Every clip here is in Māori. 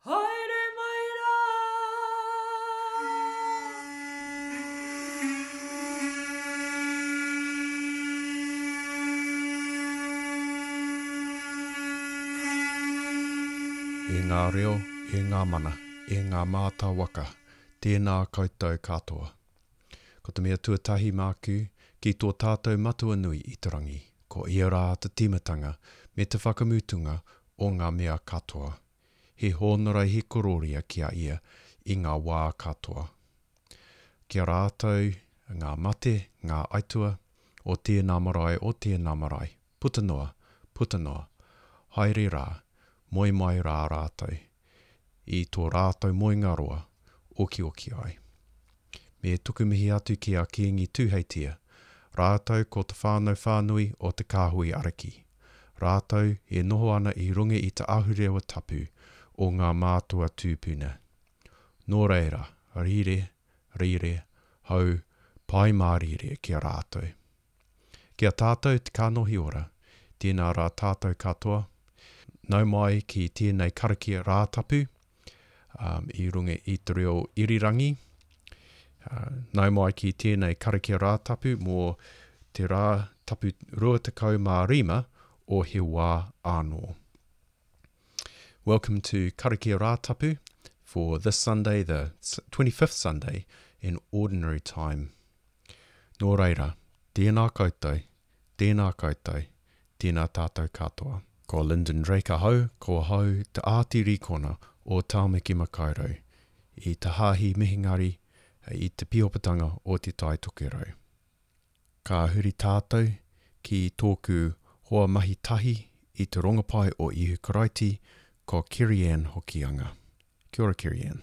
Haere mai rā! E ngā reo, e ngā mana, e ngā mātā waka, tēnā koutou katoa. Ko te mea tuatahi māku ki tō tātou Matua nui i te Rangi, ko ia rā te tīmatanga me te whakamutunga o ngā mea katoa. he hōnore he korōria ki a ia i ngā wā katoa. Ki a rātou ngā mate, ngā aituā, o tēnā marae, o tēnā marae, puta noa, puta noa, haere rā, moe mai rā rātou i tō rātou moenga roa, okioki ai. Me tuku mihi atu ki a Kiingi Tuheitia rātou ko te whānau whānui o Te Kāhui Ariki, rātou e noho ana i runga i te ahurewa tapu o ngā mātua tūpuna. Nō reira, rire, rire, hau, pai mārire ki a rātou. Ki a tātou te kanohi ora, tēnā rā tātou katoa, nau mai ki tēnei karakia Rātapu, i runga i te reo irirangi, nau mai ki tēnei karakia Rātapu mō te rā tapu 25 o He Wā Ānō. Welcome to Karakia Rātapu for this Sunday, the 25th Sunday in Ordinary Time. Nō reira, tēnā koutou, tēnā koutou, tēnā tātou katoa. Ko Lyndon Drake ahau, ko ahau te Āti Rīkona o Tāmaki Makaurau, i Te Haahi Mihingari, i Te Piopatanga o Te Tai Tokerau. Ka huri tātou ki tōku hoa mahi tahi i te rongopai o Ihu Karaiti, ko Kerri-Anne Hokianga. Kia ora Kerri-Anne.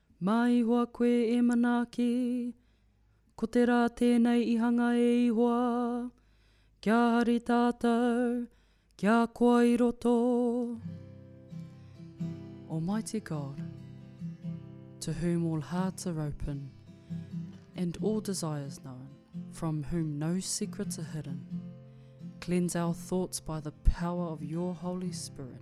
Mā Ihoa koe e manaaki. Ko te rā tēnei i hanga e Ihoa, kia hari tātou, kia koa i roto. Almighty God, to whom all hearts are open, and all desires known, from whom no secrets are hidden, cleanse our thoughts by the power of your Holy Spirit,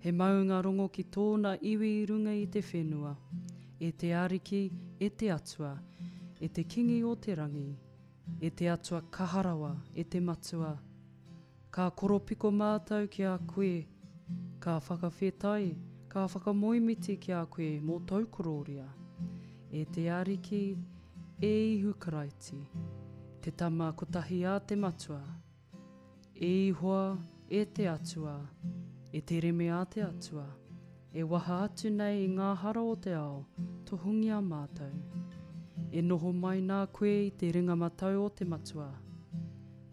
He maunga rongo ki tōna iwi i runga i te whenua. E te Ariki, e te Atua, e te Kingi o te rangi, e te Atua kaha rawa, e te Matua, ka koropiko mātou ki a koe, ka whakawhetai, ka whakamoemiti ki a koe mō tōu korōria, e te Ariki, e Ihu Karaiti, te Tama kotahi a te Matua. E Ihoa, e te Atua, e te Reme a te Atua, e waha atu nei i ngā hara o te ao, tohungia mātou. E noho mai nā koe i te ringa matau o te Matua.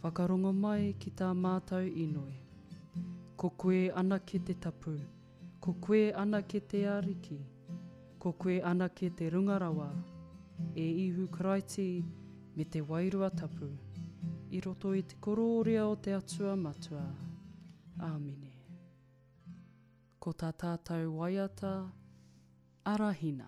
Whakarongo mai ki tā mātou inoi. Ko koe anake te tapu, Ko koe anake te Ariki, ko koe anake te Runga Rawa, e Ihu Karaiti me te Wairua Tapu, i roto i te korōria o te Atua Matua. Āmine. Ko tā tātou waiata, arahina.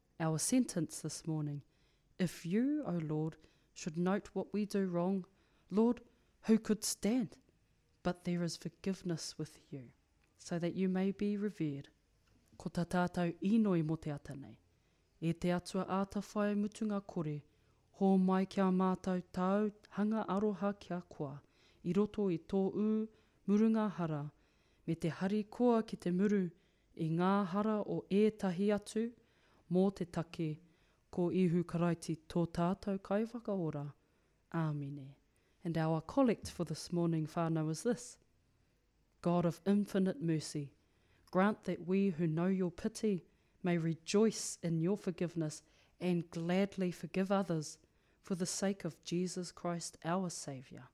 Our sentence this morning, If you, O Lord, should note what we do wrong, Lord, who could stand? But there is forgiveness with you, so that you may be revered. Ko ta tātou īnoi mō te ata nei. E te Atua āta whai mutunga kore, hōmai ki a mātou tāu hanga aroha kia koa, i roto i tō ū murunga hara, me te hari koa ki te muru I ngā hara o ētahi atu mō te take, ko Ihu Karaiti tō tātou Kaiwhakaora. Āmine. And our collect for this morning whānau is this, God of infinite mercy, grant that we who know your pity may rejoice in your forgiveness and gladly forgive others for the sake of Jesus Christ our Saviour.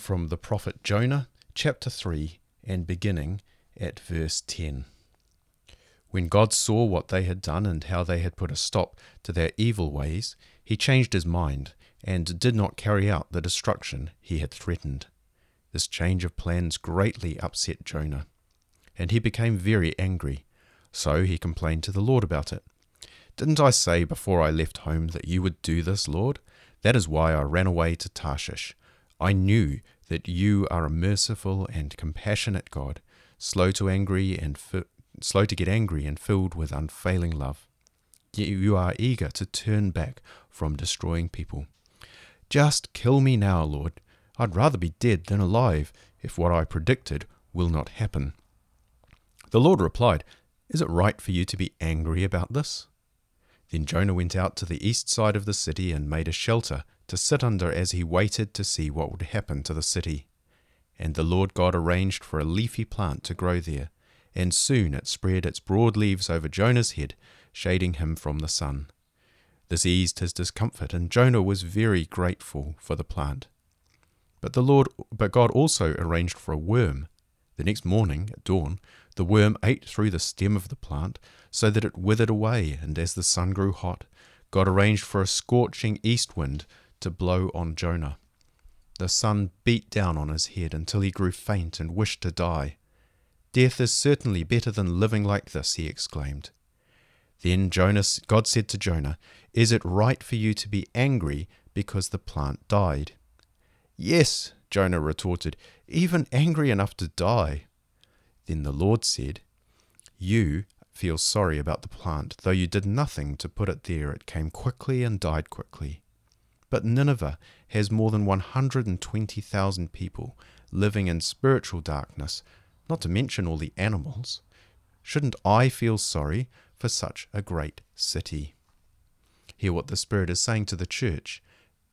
from the prophet Jonah, chapter 3, and beginning at verse 10. When God saw what they had done and how they had put a stop to their evil ways, he changed his mind and did not carry out the destruction he had threatened. This change of plans greatly upset Jonah, and he became very angry. So he complained to the Lord about it. Didn't I say before I left home that you would do this, Lord? That is why I ran away to Tarshish. I knew that you are a merciful and compassionate God, slow to angry and fi- slow to get angry and filled with unfailing love. you are eager to turn back from destroying people. Just kill me now, Lord. I'd rather be dead than alive if what I predicted will not happen. The Lord replied, Is it right for you to be angry about this? Then Jonah went out to the east side of the city and made a shelter to sit under as he waited to see what would happen to the city. And the Lord God arranged for a leafy plant to grow there, and soon it spread its broad leaves over Jonah's head, shading him from the sun. This eased his discomfort, and Jonah was very grateful for the plant. But the Lord but God also arranged for a worm. The next morning, at dawn, the worm ate through the stem of the plant, so that it withered away, and as the sun grew hot, God arranged for a scorching east wind to blow on Jonah. The sun beat down on his head until he grew faint and wished to die. Death is certainly better than living like this, he exclaimed. Then Jonas, God said to Jonah, Is it right for you to be angry because the plant died? Yes, Jonah retorted, even angry enough to die. Then the Lord said, You feel sorry about the plant, though you did nothing to put it there. It came quickly and died quickly. But Nineveh has more than 120,000 people living in spiritual darkness, not to mention all the animals. Shouldn't I feel sorry for such a great city? Hear what the Spirit is saying to the church.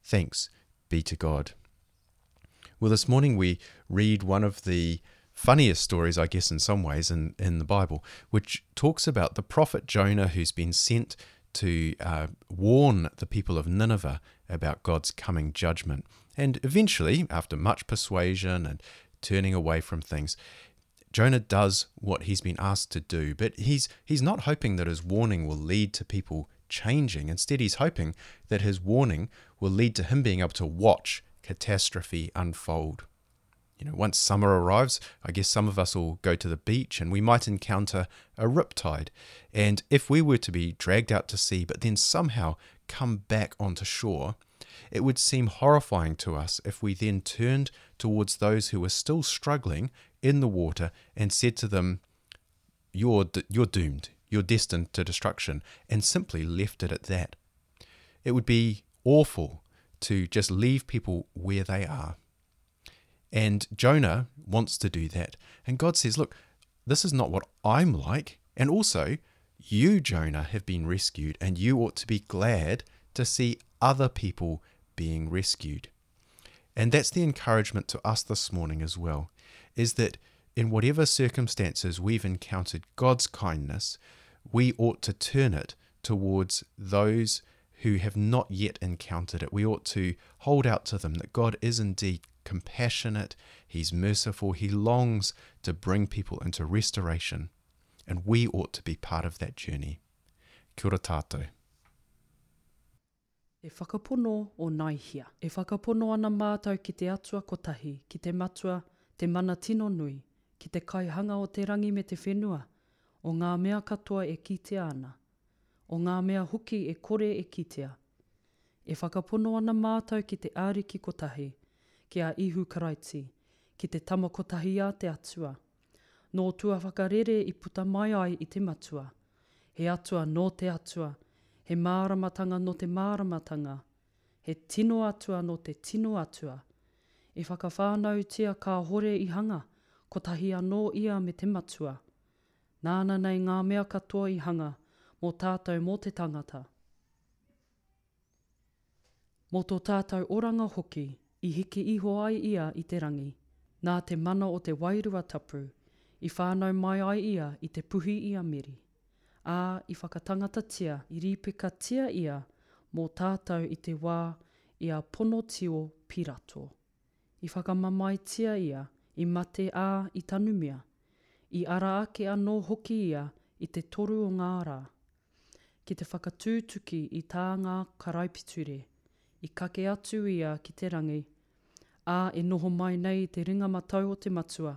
Thanks be to God. Well, this morning we read one of the funniest stories, I guess, in some ways, in, in the Bible, which talks about the prophet Jonah who's been sent to uh, warn the people of Nineveh about God's coming judgment. And eventually, after much persuasion and turning away from things, Jonah does what he's been asked to do, but he's, he's not hoping that his warning will lead to people changing. Instead, he's hoping that his warning will lead to him being able to watch catastrophe unfold you know, once summer arrives, I guess some of us will go to the beach and we might encounter a rip tide. And if we were to be dragged out to sea but then somehow come back onto shore, it would seem horrifying to us if we then turned towards those who were still struggling in the water and said to them, you're, you're doomed, you're destined to destruction, and simply left it at that. It would be awful to just leave people where they are. And Jonah wants to do that. And God says, Look, this is not what I'm like. And also, you, Jonah, have been rescued, and you ought to be glad to see other people being rescued. And that's the encouragement to us this morning as well, is that in whatever circumstances we've encountered God's kindness, we ought to turn it towards those who have not yet encountered it, we ought to hold out to them that God is indeed compassionate, He's merciful, He longs to bring people into restoration, and we ought to be part of that journey. Kia ora tātou. E whakapono o Naihia. E whakapono ana mātou ki te Atua kotahi, ki te Matua, te Mana tino nui, ki te Kaihanga o te rangi me te whenua, o ngā mea katoa e kitea ana. o ngā mea hoki e kore e kitea. E whakapono ana mātou ki te Ariki kotahi, ki a Ihu Karaiti, ki te Tama kotahi a te Atua, nō tuawhakarere i puta mai ai i te Matua, he Atua nō te Atua, he māramatanga nō te māramatanga, he tino Atua nō te tino Atua. E whakawhānautia kāhore i hanga, kotahi anō Ia me te Matua. Nāna nei ngā mea katoa i hanga mō tātou mō te tangata, mō tō tātou oranga hoki i hiki iho ai ia i te rangi, nā te mana o te Wairua Tapu i whānau mai ai ia i te puhi i a Meri, ā, i whakatangatatia, i rīpekatia ia mō tātou i te wā i a Ponotio Pirato. I whakamamaetia ia i mate ā i tanumia, i ara ake anō hoki ia i te toru o ngā rā. Ki te whakatūtuki i tā ngā karaipiture, i kake atu ia ki te rangi, ā, e noho mai nei te ringa matau o te Matua,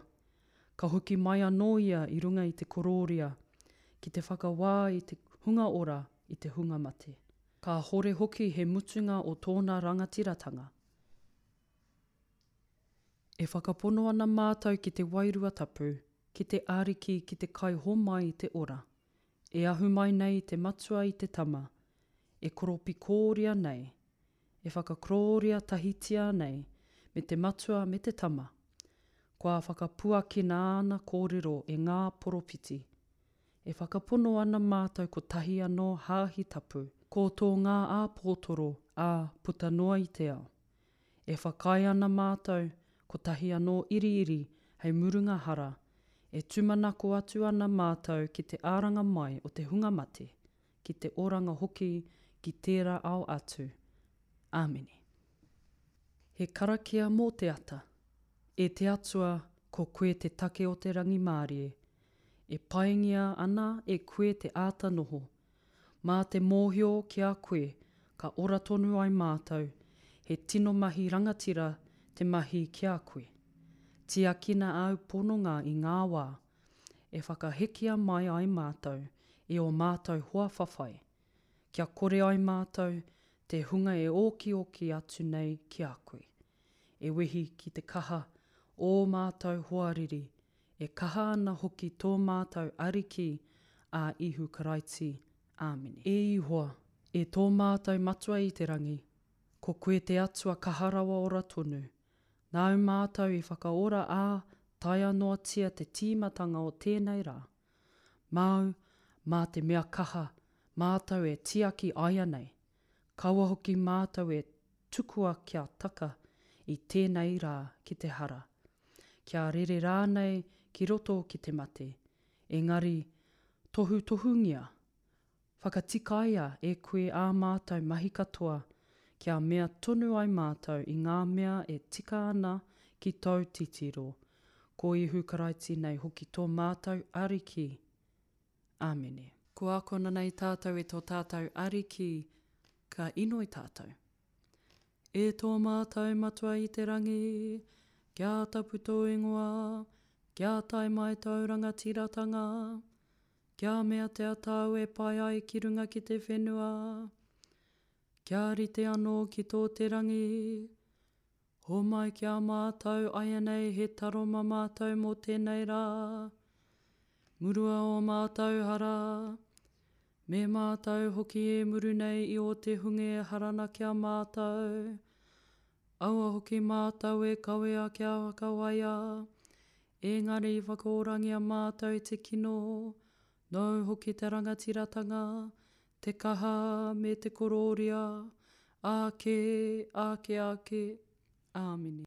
ka hoki mai anō ia i runga i te korōria, ki te whakawā i te hunga ora i te hunga mate. Kāhore hoki he mutunga o tōna rangatiratanga. E whakapono ana mātou ki te Wairua Tapu, ki te Ariki ki te kai homai i te ora. E ahu mai nei te Matua i te Tama, e koropikōria nei, e whakakrōria tahitia nei me te Matua me te Tama. Kua whakapuakina ana kōrero e ngā poropiti. E whakapono ana mātou kotahi anō Hāhi Tapu, ko tō ngā āpōtoro ā puta noa i te ao. E whakaae ana mātou kotahi anō iriiri hei murunga hara, e tūmanako atu ana mātou ki te āranga mai o te hunga mate, ki te oranga hoki ki tērā ao atu. Āmine. He karakia mō te ata. E te Atua, ko koe te take o te rangimārie, E paingia ana e koe te āta noho. Mā te mōhio ki a koe ka ora tonu ai mātou, he tino mahi rangatira te mahi ki a koe. Tiakina āu pononga i ngā wā e whakahekia mai ai mātou i ō mātou hoa whawhai, kia kore ai mātou te hunga e okioki atu nei ki a koe, e wehi ki te kaha ō mātou hoariri E kaha ana hoki tō mātou Ariki a Ihu Karaiti. Āmine. E Ihoa, e tō mātou Matua i te Rangi, ko Koe te Atua kaha rawa ora tonu. Nāu mātou i whakaora ā, taea noatia te tīmatanga o tēnei rā. Māu, mā te mea kaha, mātou e tiaki aianei, Kaua hoki mātou e tukua kia taka i tēnei rā ki te hara, kia rere rānei ki roto ki te mate, engari tohutohungia, whakatikaia e koe ā mātou mahi katoa kia mea tonu ai mātou i ngā mea e tika ana ki tōu titiro, ko Ihu Karaiti nei hoki tō mātou Ariki. Āmene. Ko Akona nei tātou e tō tātou Ariki ka inoi tātou. E tō mātou Matua i te Rangi, kia tapu tō ingoa, kia tae mai tōu rangatiratanga, kia meatea tāu e pai ai ki runga ki te whenua, kia rite anō ki tō te Rangi, Homai ki a mātou aianei he taroma mātou mō tenei rā. Murua o mātou hara. Me mātou hoki e muru nei i o te hunga e harana ki a mātou. Aua hoki mātou e kawea ki a Whakawaia, engari i whakaorangia mātou te kino, nou hoki te rangatiratanga, Te kaha me te korōria ake, ake, ake. Āmine.